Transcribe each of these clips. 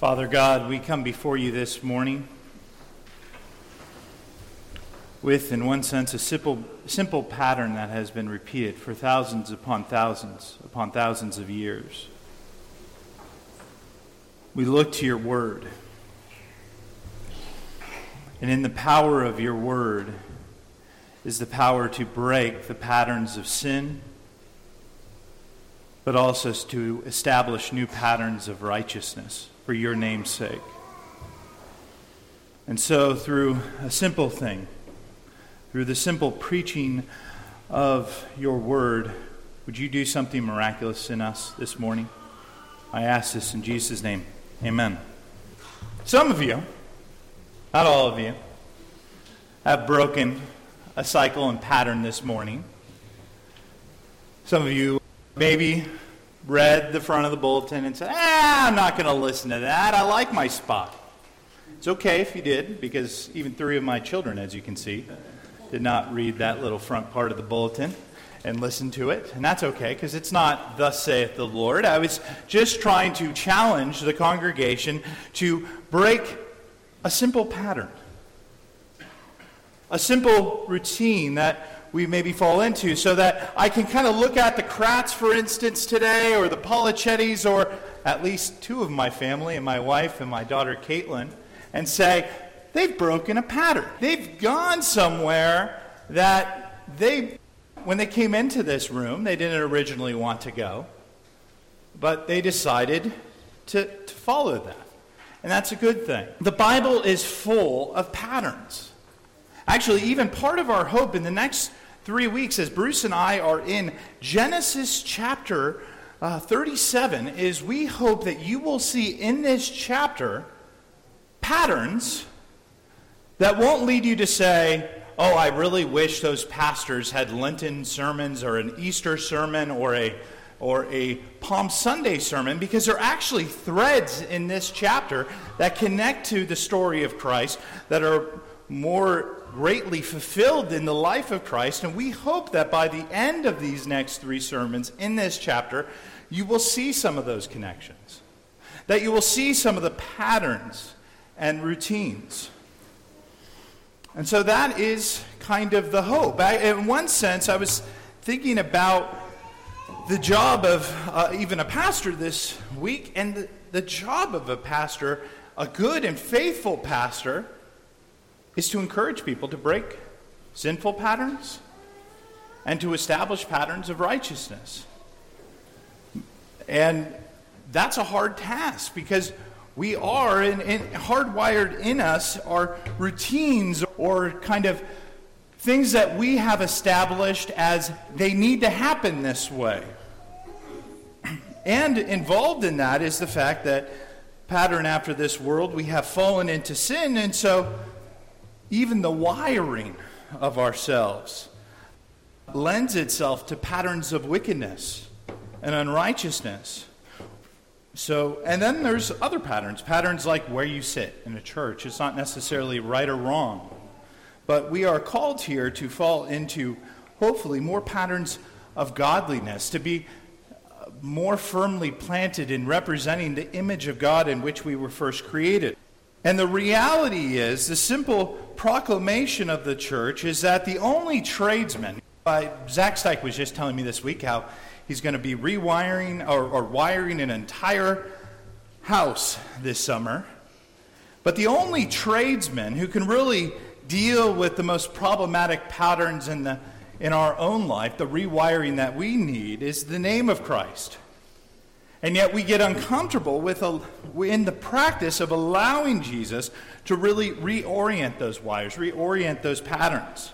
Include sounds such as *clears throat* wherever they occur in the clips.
Father God, we come before you this morning with, in one sense, a simple, simple pattern that has been repeated for thousands upon thousands upon thousands of years. We look to your word. And in the power of your word is the power to break the patterns of sin, but also to establish new patterns of righteousness for your name's sake. And so, through a simple thing, through the simple preaching of your word, would you do something miraculous in us this morning? I ask this in Jesus' name. Amen. Some of you, not all of you, have broken a cycle and pattern this morning. Some of you maybe read the front of the bulletin and said, ah, I'm not going to listen to that. I like my spot. It's okay if you did, because even three of my children, as you can see, did not read that little front part of the bulletin and listen to it. And that's okay, because it's not, Thus saith the Lord. I was just trying to challenge the congregation to break a simple pattern, a simple routine that we maybe fall into so that I can kind of look at the Kratz, for instance, today, or the Polichettis, or at least two of my family, and my wife and my daughter Caitlin, and say, they've broken a pattern. They've gone somewhere that they, when they came into this room, they didn't originally want to go, but they decided to, to follow that. And that's a good thing. The Bible is full of patterns. Actually, even part of our hope in the next three weeks, as Bruce and I are in Genesis chapter uh, 37, is we hope that you will see in this chapter patterns that won't lead you to say, oh, I really wish those pastors had Lenten sermons or an Easter sermon or a, or a Palm Sunday sermon, because there are actually threads in this chapter that connect to the story of Christ that are more greatly fulfilled in the life of Christ. And we hope that by the end of these next three sermons in this chapter, you will see some of those connections, that you will see some of the patterns and routines. And so that is kind of the hope. I, in one sense, I was thinking about the job of uh, even a pastor this week, and the, the job of a pastor, a good and faithful pastor, is to encourage people to break sinful patterns and to establish patterns of righteousness. And that's a hard task because we are, and, and hardwired in us, are routines or kind of things that we have established as they need to happen this way. *clears throat* And involved in that is the fact that pattern after this world, we have fallen into sin, and so even the wiring of ourselves lends itself to patterns of wickedness and unrighteousness. So, and then there's other patterns, patterns like where you sit in a church. It's not necessarily right or wrong, but we are called here to fall into hopefully more patterns of godliness, to be uh, more firmly planted in representing the image of God in which we were first created. And the reality is, the simple proclamation of the church is that the only tradesman, uh, Zach Steik was just telling me this week how he's going to be rewiring or, or wiring an entire house this summer. But the only tradesman who can really deal with the most problematic patterns in, the, in our own life, the rewiring that we need, is the name of Christ. And yet we get uncomfortable with a, in the practice of allowing Jesus to really reorient those wires, reorient those patterns.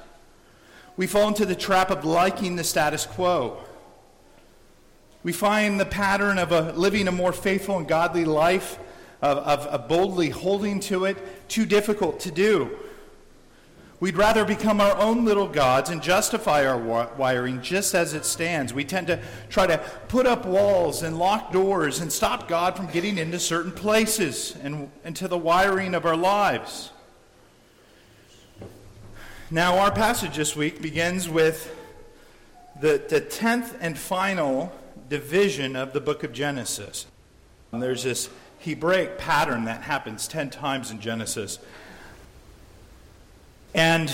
We fall into the trap of liking the status quo. We find the pattern of a, living a more faithful and godly life, of, of, of boldly holding to it, too difficult to do. We'd rather become our own little gods and justify our wiring just as it stands. We tend to try to put up walls and lock doors and stop God from getting into certain places and into the wiring of our lives. Now, our passage this week begins with the, the tenth and final division of the book of Genesis. And there's this Hebraic pattern that happens 10 times in Genesis. And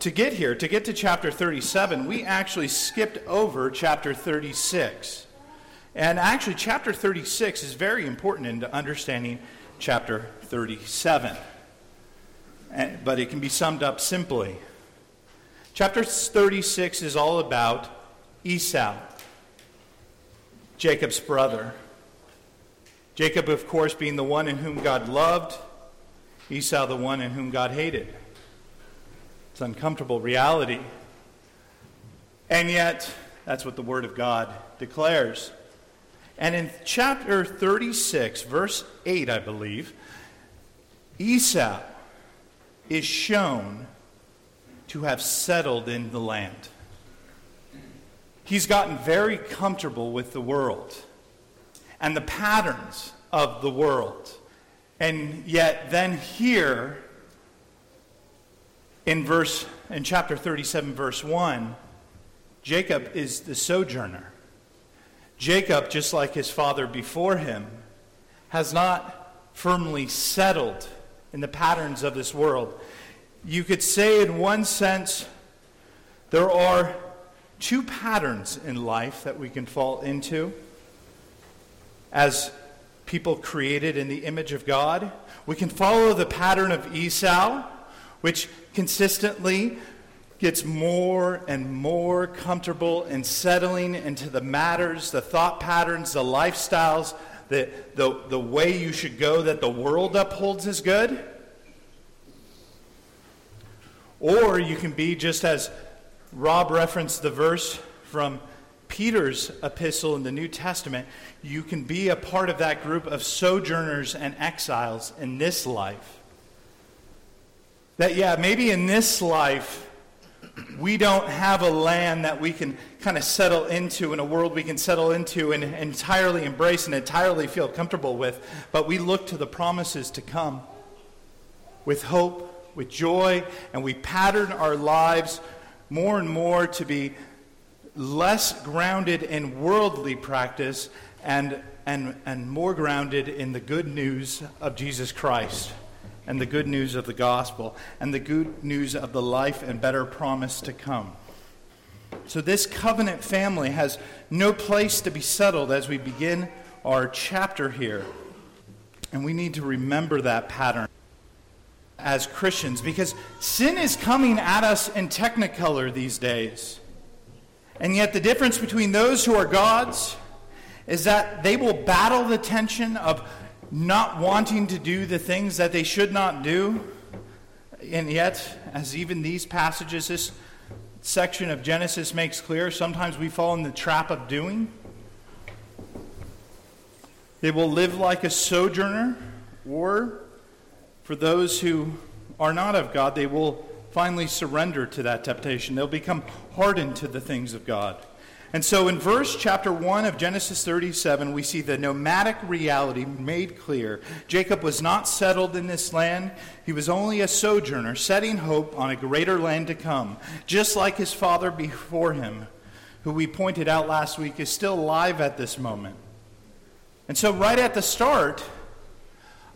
to get here, to get to chapter 37, we actually skipped over chapter 36. And actually, chapter 36 is very important in understanding chapter 37. But it can be summed up simply. Chapter 36 is all about Esau, Jacob's brother. Jacob, of course, being the one in whom God loved, Esau, the one in whom God hated. Uncomfortable reality. And yet, that's what the Word of God declares. And in chapter 36, verse 8, I believe, Esau is shown to have settled in the land. He's gotten very comfortable with the world and the patterns of the world. And yet, then here in verse in chapter 37 verse 1 jacob is the sojourner. Jacob just like his father before him has not firmly settled in the patterns of this world. You could say in one sense there are two patterns in life that we can fall into as people created in the image of god. We can follow the pattern of esau which consistently gets more and more comfortable in settling into the matters, the thought patterns, the lifestyles, the, the, the way you should go that the world upholds as good. Or you can be just as Rob referenced the verse from Peter's epistle in the New Testament, you can be a part of that group of sojourners and exiles in this life that, yeah, maybe in this life, we don't have a land that we can kind of settle into, in a world we can settle into and entirely embrace and entirely feel comfortable with, but we look to the promises to come with hope, with joy, and we pattern our lives more and more to be less grounded in worldly practice and, and, and more grounded in the good news of Jesus Christ and the good news of the gospel and the good news of the life and better promise to come. So, this covenant family has no place to be settled as we begin our chapter here. And we need to remember that pattern as Christians because sin is coming at us in technicolor these days. And yet, the difference between those who are God's is that they will battle the tension of not wanting to do the things that they should not do. And yet, as even these passages, this section of Genesis makes clear, sometimes we fall in the trap of doing. They will live like a sojourner, or for those who are not of God, they will finally surrender to that temptation. They'll become hardened to the things of God. And so in verse chapter 1 of Genesis 37, we see the nomadic reality made clear. Jacob was not settled in this land, he was only a sojourner, setting hope on a greater land to come, just like his father before him, who we pointed out last week is still alive at this moment. And so, right at the start,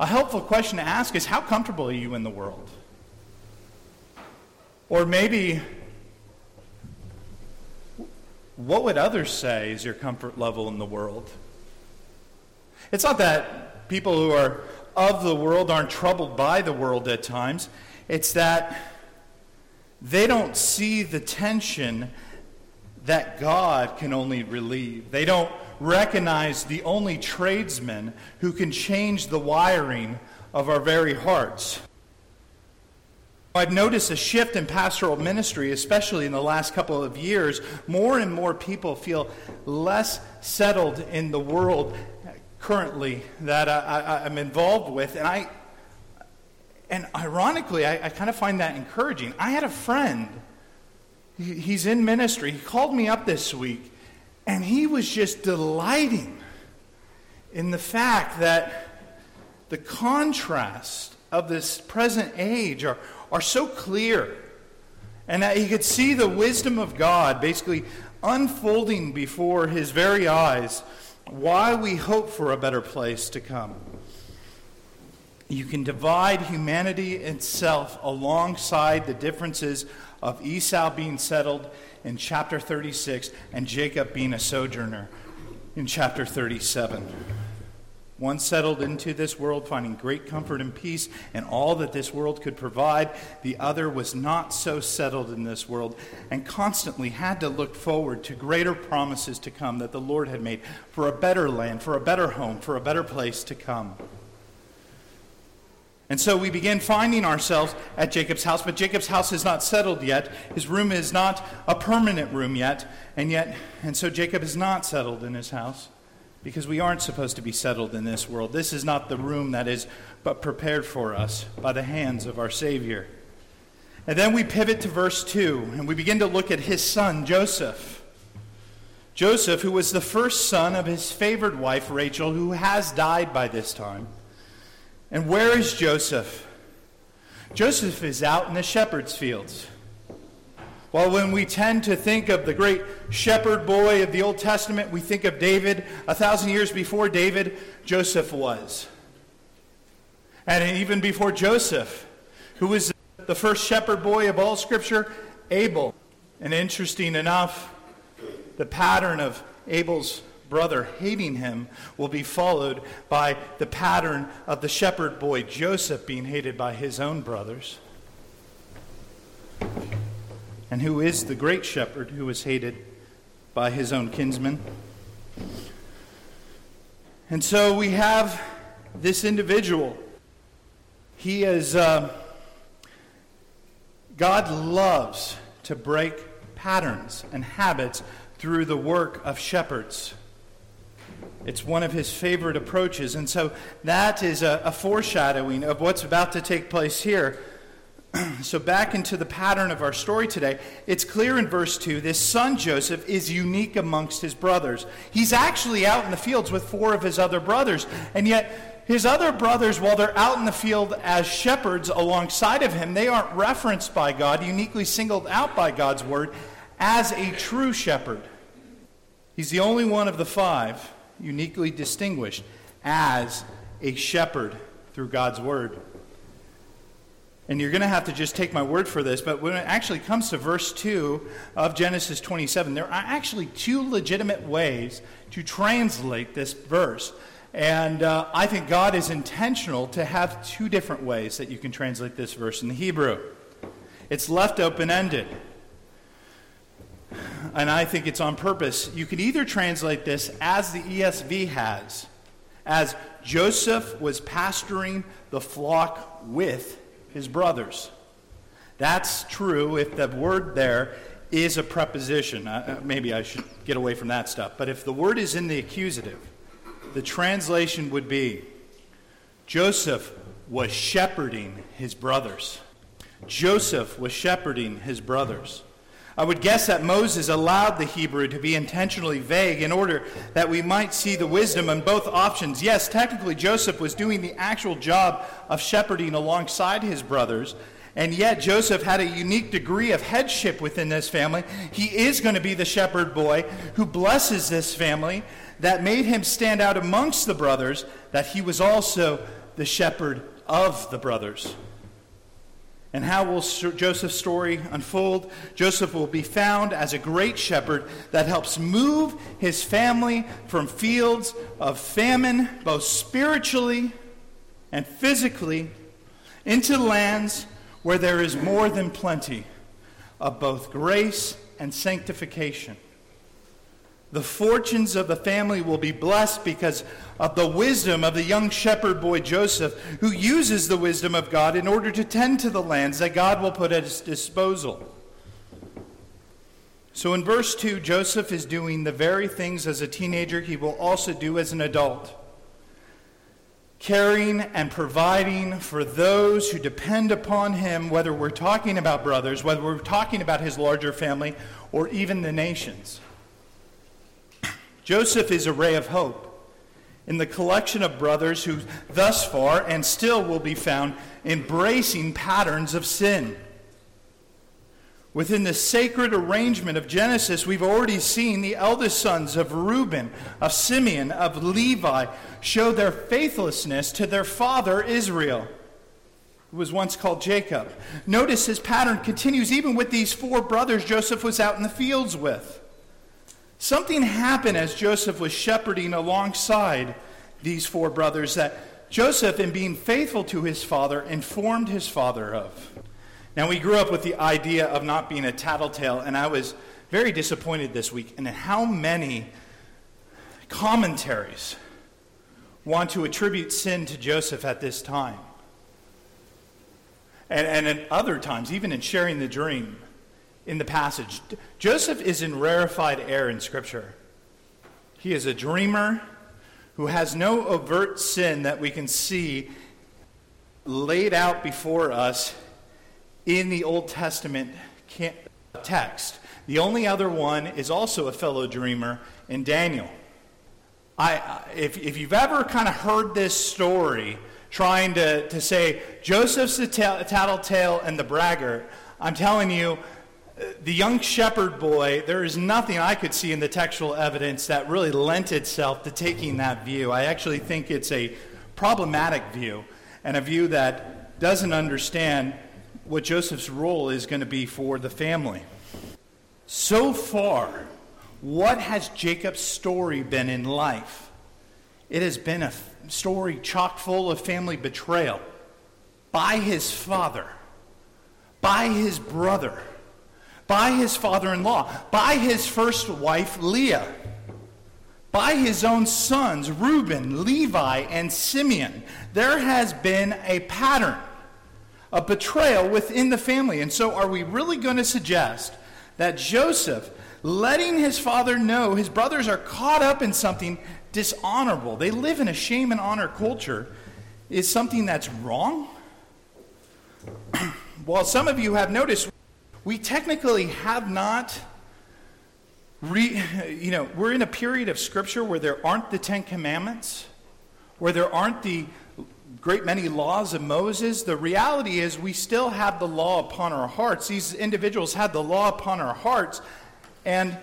a helpful question to ask is how comfortable are you in the world? Or maybe what would others say is your comfort level in the world? It's not that people who are of the world aren't troubled by the world at times, it's that they don't see the tension that God can only relieve. They don't recognize the only tradesman who can change the wiring of our very hearts. I've noticed a shift in pastoral ministry, especially in the last couple of years. More and more people feel less settled in the world currently that I, am involved with. And, I, and ironically, I, I kind of find that encouraging. I had a friend, he's in ministry. He called me up this week, and he was just delighting in the fact that the contrast of this present age are, are so clear. And that he could see the wisdom of God basically unfolding before his very eyes why we hope for a better place to come. You can divide humanity itself alongside the differences of Esau being settled in chapter 36 and Jacob being a sojourner in chapter 37. One settled into this world, finding great comfort and peace and all that this world could provide. The other was not so settled in this world and constantly had to look forward to greater promises to come that the Lord had made for a better land, for a better home, for a better place to come. And so we begin finding ourselves at Jacob's house, but Jacob's house is not settled yet. His room is not a permanent room yet, and yet, and so Jacob is not settled in his house because we aren't supposed to be settled in this world. This is not the room that is but prepared for us by the hands of our Savior. And then we pivot to verse 2, and we begin to look at his son, Joseph. Joseph, who was the first son of his favored wife, Rachel, who has died by this time. And where is Joseph? Joseph is out in the shepherd's fields. Well, when we tend to think of the great shepherd boy of the Old Testament, we think of David. A thousand years before David, Joseph was. And even before Joseph, who was the first shepherd boy of all Scripture, Abel. And interesting enough, the pattern of Abel's brother hating him will be followed by the pattern of the shepherd boy Joseph being hated by his own brothers. And who is the great shepherd who was hated by his own kinsmen? And so we have this individual. He is, uh, God loves to break patterns and habits through the work of shepherds. It's one of his favorite approaches. And so that is a, a foreshadowing of what's about to take place here. *clears throat* so, back into the pattern of our story today, it's clear in verse 2 this son Joseph is unique amongst his brothers. He's actually out in the fields with four of his other brothers. And yet, his other brothers, while they're out in the field as shepherds alongside of him, they aren't referenced by God, uniquely singled out by God's word, as a true shepherd. He's the only one of the five uniquely distinguished as a shepherd through God's word. And you're going to have to just take my word for this, but when it actually comes to verse 2 of Genesis 27, there are actually two legitimate ways to translate this verse. And uh, I think God is intentional to have two different ways that you can translate this verse in the Hebrew. It's left open ended and I think it's on purpose. You could either translate this as the ESV has, as Joseph was pasturing the flock with his brothers. That's true if the word there is a preposition. Uh, maybe I should get away from that stuff. But if the word is in the accusative, the translation would be Joseph was shepherding his brothers. Joseph was shepherding his brothers. I would guess that Moses allowed the Hebrew to be intentionally vague in order that we might see the wisdom in both options. Yes, technically, Joseph was doing the actual job of shepherding alongside his brothers, and yet Joseph had a unique degree of headship within this family. He is going to be the shepherd boy who blesses this family that made him stand out amongst the brothers, that he was also the shepherd of the brothers. And how will Joseph's story unfold? Joseph will be found as a great shepherd that helps move his family from fields of famine, both spiritually and physically, into lands where there is more than plenty of both grace and sanctification. The fortunes of the family will be blessed because of the wisdom of the young shepherd boy Joseph, who uses the wisdom of God in order to tend to the lands that God will put at his disposal. So in verse 2, Joseph is doing the very things as a teenager he will also do as an adult caring and providing for those who depend upon him, whether we're talking about brothers, whether we're talking about his larger family, or even the nations. Joseph is a ray of hope in the collection of brothers who thus far and still will be found embracing patterns of sin. Within the sacred arrangement of Genesis, we've already seen the eldest sons of Reuben, of Simeon, of Levi show their faithlessness to their father Israel, who was once called Jacob. Notice his pattern continues even with these four brothers Joseph was out in the fields with. Something happened as Joseph was shepherding alongside these four brothers that Joseph, in being faithful to his father, informed his father of. Now, we grew up with the idea of not being a tattletale, and I was very disappointed this week in how many commentaries want to attribute sin to Joseph at this time. And, and at other times, even in sharing the dream in the passage, Joseph is in rarefied air in Scripture. He is a dreamer who has no overt sin that we can see laid out before us in the Old Testament text. The only other one is also a fellow dreamer in Daniel. I, if, if you've ever kind of heard this story trying to, to say Joseph's the tattletale and the braggart, I'm telling you, the young shepherd boy, there is nothing I could see in the textual evidence that really lent itself to taking that view. I actually think it's a problematic view and a view that doesn't understand what Joseph's role is going to be for the family. So far, what has Jacob's story been in life? It has been a story chock full of family betrayal by his father, by his brother, by his father in law, by his first wife, Leah, by his own sons, Reuben, Levi, and Simeon. There has been a pattern a betrayal within the family. And so, are we really going to suggest that Joseph, letting his father know his brothers are caught up in something dishonorable, they live in a shame and honor culture, is something that's wrong? *clears throat* well, some of you have noticed, we technically have not. Re, you know, we're in a period of Scripture where there aren't the Ten Commandments, where there aren't the great many laws of Moses, the reality is we still have the law upon our hearts. These individuals had the law upon our hearts. And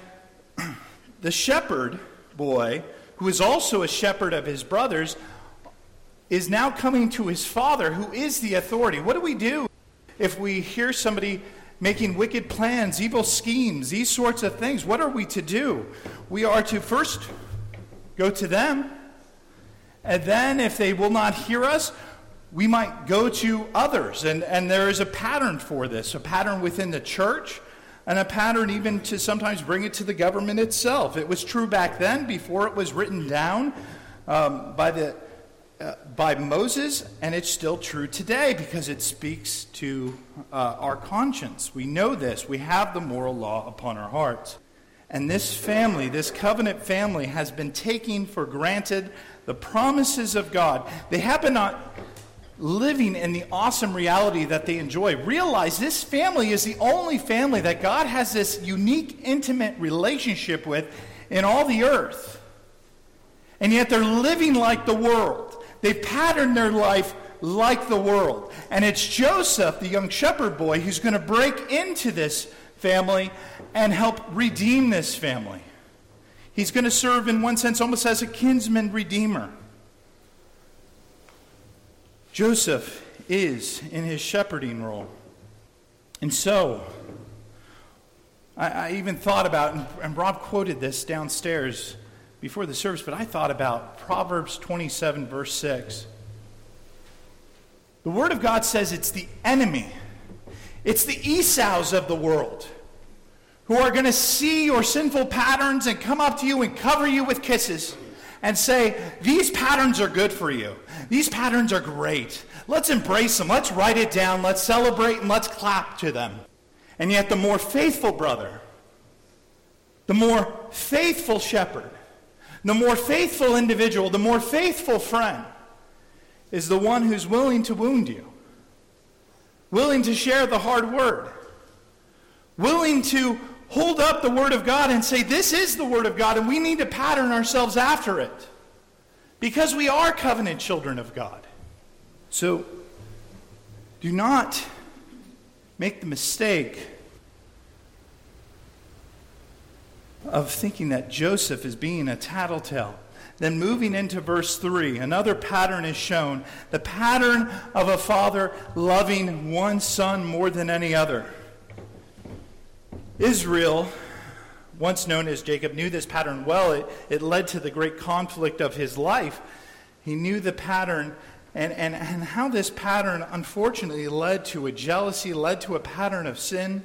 *clears throat* the shepherd boy, who is also a shepherd of his brothers, is now coming to his father, who is the authority. What do we do if we hear somebody making wicked plans, evil schemes, these sorts of things? What are we to do? We are to first go to them and then, if they will not hear us, we might go to others. And, and there is a pattern for this a pattern within the church, and a pattern even to sometimes bring it to the government itself. It was true back then before it was written down um, by, the, uh, by Moses, and it's still true today because it speaks to uh, our conscience. We know this, we have the moral law upon our hearts. And this family, this covenant family, has been taking for granted the promises of God. They happen not living in the awesome reality that they enjoy. Realize this family is the only family that God has this unique, intimate relationship with in all the earth. And yet they're living like the world. They've patterned their life like the world. And it's Joseph, the young shepherd boy, who's going to break into this family and help redeem this family. He's going to serve, in one sense, almost as a kinsman redeemer. Joseph is in his shepherding role. And so, I, I even thought about, and, and Rob quoted this downstairs before the service, but I thought about Proverbs 27, verse 6. The Word of God says it's the enemy, it's the Esaus of the world who are going to see your sinful patterns and come up to you and cover you with kisses and say, These patterns are good for you. These patterns are great. Let's embrace them. Let's write it down. Let's celebrate and let's clap to them. And yet, the more faithful brother, the more faithful shepherd, the more faithful individual, the more faithful friend is the one who's willing to wound you, willing to share the hard word, willing to hold up the Word of God and say, This is the Word of God, and we need to pattern ourselves after it. Because we are covenant children of God. So, do not make the mistake of thinking that Joseph is being a tattletale. Then, moving into verse 3, another pattern is shown the pattern of a father loving one son more than any other. Israel, once known as Jacob, knew this pattern well. It, it led to the great conflict of his life. He knew the pattern and, and, and how this pattern unfortunately led to a jealousy, led to a pattern of sin.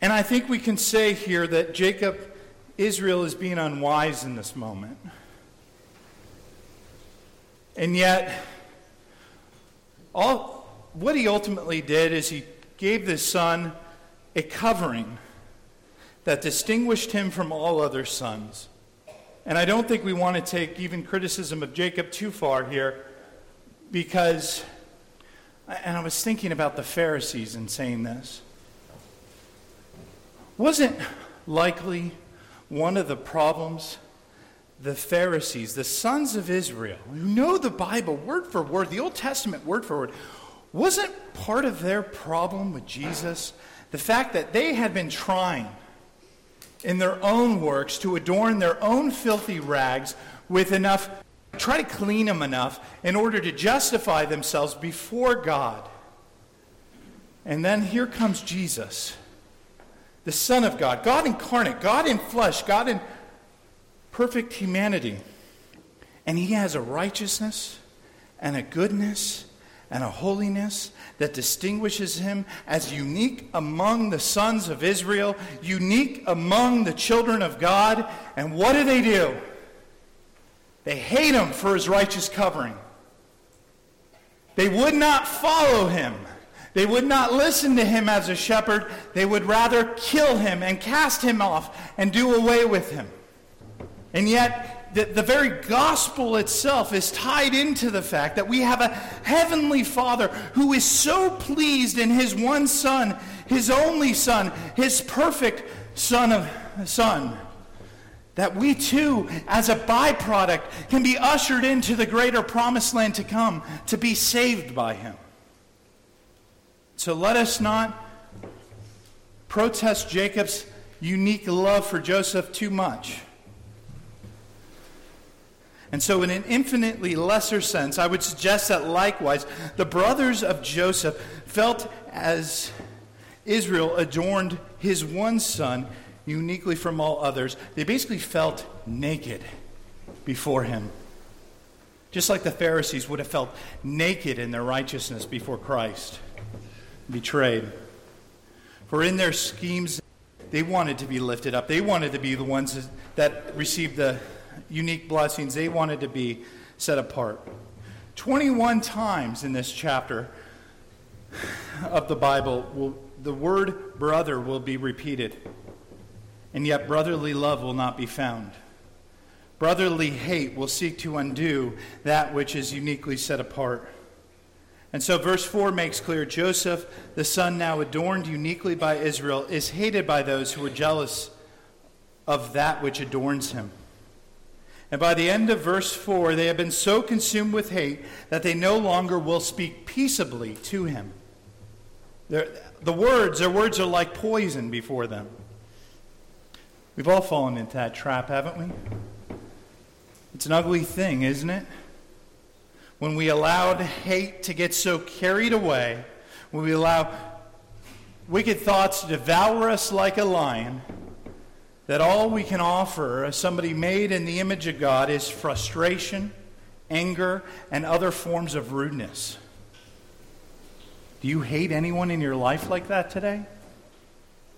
And I think we can say here that Jacob, Israel, is being unwise in this moment. And yet, all, what he ultimately did is he gave this son a covering that distinguished him from all other sons. And I don't think we want to take even criticism of Jacob too far here because, and I was thinking about the Pharisees in saying this. Wasn't likely one of the problems the Pharisees, the sons of Israel, who know the Bible word for word, the Old Testament word for word, wasn't part of their problem with Jesus the fact that they had been trying in their own works to adorn their own filthy rags with enough, try to clean them enough in order to justify themselves before God. And then here comes Jesus, the Son of God, God incarnate, God in flesh, God in perfect humanity. And he has a righteousness and a goodness and a holiness that distinguishes him as unique among the sons of Israel, unique among the children of God. And what do they do? They hate him for his righteous covering. They would not follow him. They would not listen to him as a shepherd. They would rather kill him and cast him off and do away with him. And yet, the, the very gospel itself is tied into the fact that we have a heavenly Father who is so pleased in his one Son, his only Son, his perfect Son of Son, that we too, as a byproduct, can be ushered into the greater promised land to come to be saved by him. So let us not protest Jacob's unique love for Joseph too much. And so, in an infinitely lesser sense, I would suggest that likewise, the brothers of Joseph felt as Israel adorned his one son uniquely from all others, they basically felt naked before him. Just like the Pharisees would have felt naked in their righteousness before Christ, betrayed. For in their schemes, they wanted to be lifted up. They wanted to be the ones that received the unique blessings, they wanted to be set apart. 21 times in this chapter of the Bible, will, the word brother will be repeated, and yet brotherly love will not be found. Brotherly hate will seek to undo that which is uniquely set apart. And so, verse 4 makes clear Joseph, the son now adorned uniquely by Israel, is hated by those who are jealous of that which adorns him. And by the end of verse 4, they have been so consumed with hate that they no longer will speak peaceably to him. They're, the words, their words are like poison before them. We've all fallen into that trap, haven't we? It's an ugly thing, isn't it? When we allowed hate to get so carried away, when we allow wicked thoughts to devour us like a lion, that all we can offer as somebody made in the image of God is frustration, anger, and other forms of rudeness. Do you hate anyone in your life like that today?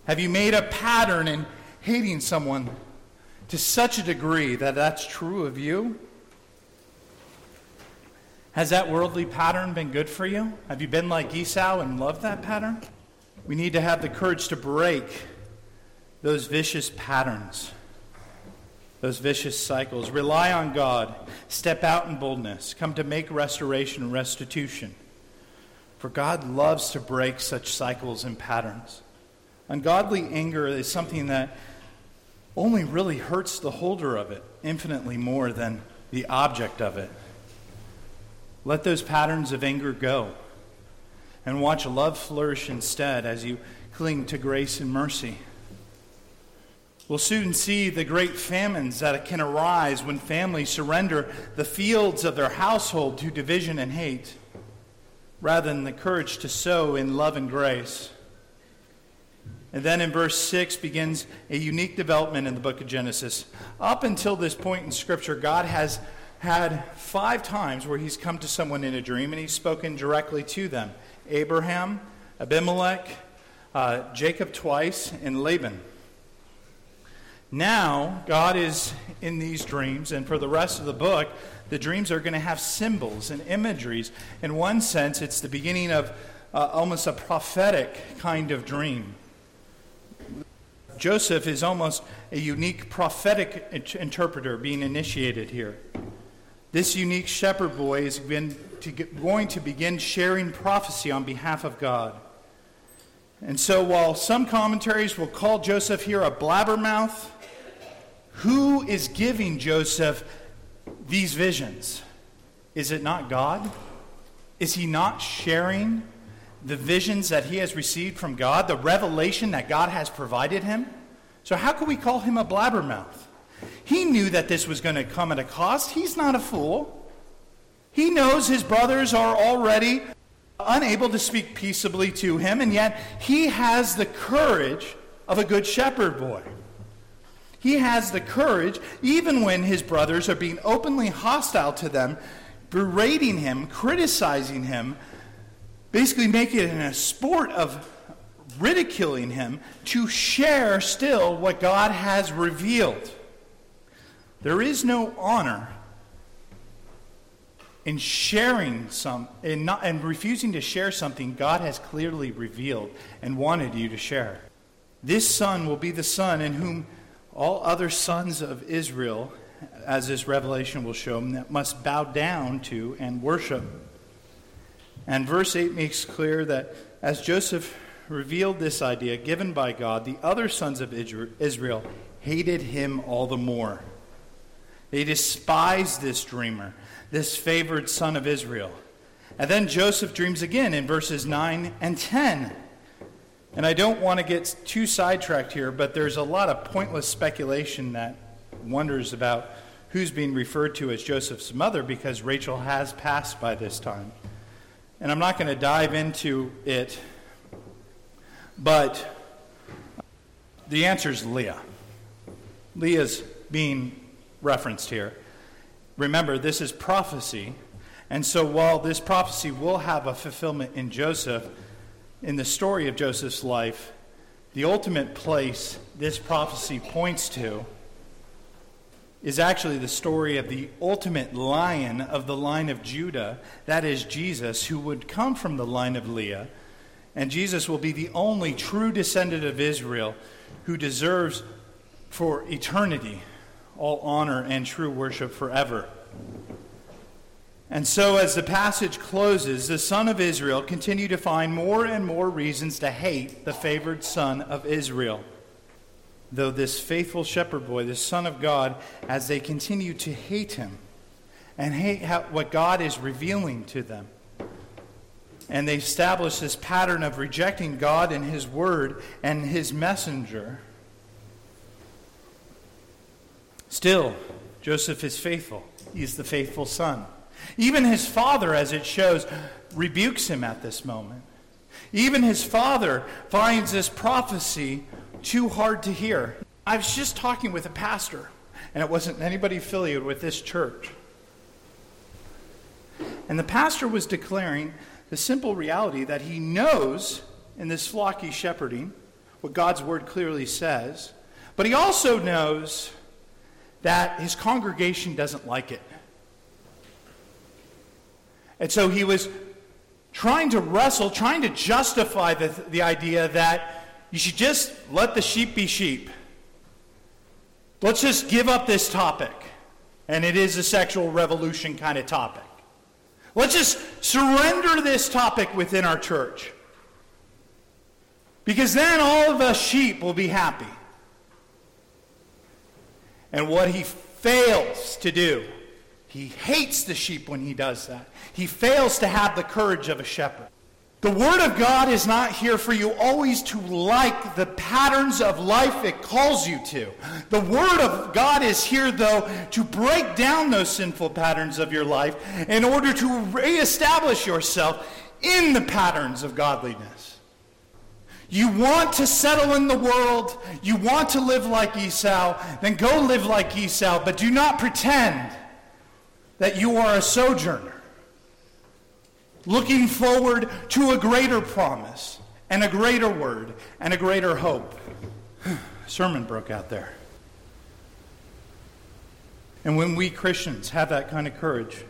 Have you made a pattern in hating someone to such a degree that that's true of you? Has that worldly pattern been good for you? Have you been like Esau and loved that pattern? We need to have the courage to break those vicious patterns, those vicious cycles. Rely on God. Step out in boldness. Come to make restoration and restitution. For God loves to break such cycles and patterns. Ungodly anger is something that only really hurts the holder of it infinitely more than the object of it. Let those patterns of anger go and watch love flourish instead as you cling to grace and mercy. We'll soon see the great famines that can arise when families surrender the fields of their household to division and hate, rather than the courage to sow in love and grace. And then in verse 6 begins a unique development in the book of Genesis. Up until this point in Scripture, God has had five times where he's come to someone in a dream and he's spoken directly to them Abraham, Abimelech, uh, Jacob twice, and Laban. Now, God is in these dreams, and for the rest of the book, the dreams are going to have symbols and imageries. In one sense, it's the beginning of uh, almost a prophetic kind of dream. Joseph is almost a unique prophetic interpreter being initiated here. This unique shepherd boy is to get, going to begin sharing prophecy on behalf of God. And so, while some commentaries will call Joseph here a blabbermouth, who is giving Joseph these visions? Is it not God? Is he not sharing the visions that he has received from God, the revelation that God has provided him. So, how can we call him a blabbermouth? He knew that this was going to come at a cost. He's not a fool. He knows his brothers are already unable to speak peaceably to him, and yet he has the courage of a good shepherd boy. He has the courage, even when his brothers are being openly hostile to them, berating him, criticizing him, basically making it a sport of ridiculing him to share still what God has revealed. There is no honor in sharing some in not, and refusing to share something God has clearly revealed and wanted you to share. This son will be the son in whom all other sons of Israel, as this revelation will show must bow down to and worship and verse 8 makes clear that as Joseph revealed this idea given by God, the other sons of Israel hated him all the more. They despise this dreamer, this favored son of Israel. And then Joseph dreams again in verses 9 and 10. And I don't want to get too sidetracked here, but there's a lot of pointless speculation that wonders about who's being referred to as Joseph's mother because Rachel has passed by this time. And I'm not going to dive into it, but the answer is Leah. Leah's being referenced here. Remember, this is prophecy. And so while this prophecy will have a fulfillment in Joseph, in the story of Joseph's life, the ultimate place this prophecy points to is actually the story of the ultimate lion of the line of Judah, that is Jesus, who would come from the line of Leah. And Jesus will be the only true descendant of Israel who deserves for eternity all honor and true worship forever. And so, as the passage closes, the son of Israel continue to find more and more reasons to hate the favored son of Israel though this faithful shepherd boy, this son of God, as they continue to hate him and hate how, what God is revealing to them. And they establish this pattern of rejecting God and his word and his messenger. Still, Joseph is faithful. He's the faithful son. Even his father, as it shows, rebukes him at this moment. Even his father finds this prophecy too hard to hear. I was just talking with a pastor, and it wasn't anybody affiliated with this church. And the pastor was declaring the simple reality that he knows in this flocky shepherding what God's word clearly says, but he also knows that his congregation doesn't like it. And so he was trying to wrestle, trying to justify the, the idea that you should just let the sheep be sheep. Let's just give up this topic. And it is a sexual revolution kind of topic. Let's just surrender this topic within our church. Because then all of us sheep will be happy. And what he fails to do, he hates the sheep when he does that. He fails to have the courage of a shepherd. The Word of God is not here for you always to like the patterns of life it calls you to. The Word of God is here, though, to break down those sinful patterns of your life in order to reestablish yourself in the patterns of godliness. You want to settle in the world, you want to live like Esau, then go live like Esau, but do not pretend that you are a sojourner looking forward to a greater promise and a greater word and a greater hope. *sighs* Sermon broke out there. And when we Christians have that kind of courage,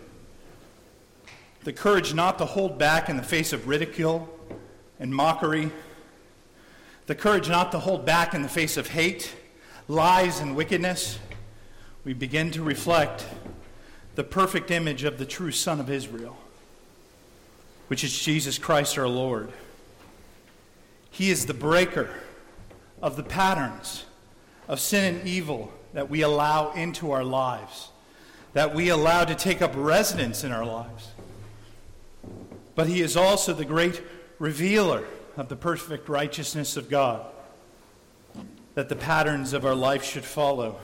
the courage not to hold back in the face of ridicule and mockery, the courage not to hold back in the face of hate, lies, and wickedness, we begin to reflect the perfect image of the true Son of Israel which is Jesus Christ our Lord. He is the breaker of the patterns of sin and evil that we allow into our lives, that we allow to take up residence in our lives. But He is also the great revealer of the perfect righteousness of God that the patterns of our life should follow.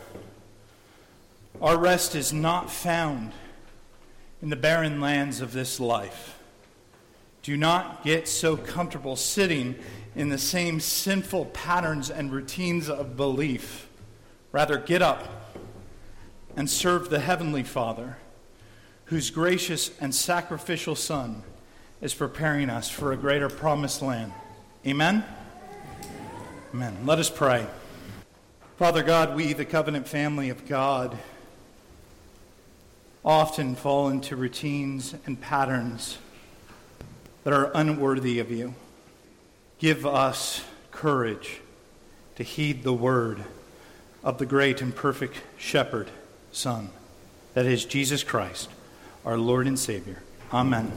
Our rest is not found in the barren lands of this life. Do not get so comfortable sitting in the same sinful patterns and routines of belief. Rather, get up and serve the Heavenly Father, whose gracious and sacrificial Son is preparing us for a greater promised land. Amen? Amen. Let us pray. Father God, we, the covenant family of God, often fall into routines and patterns that are unworthy of you. Give us courage to heed the word of the great and perfect shepherd, Son, that is Jesus Christ, our Lord and Savior. Amen.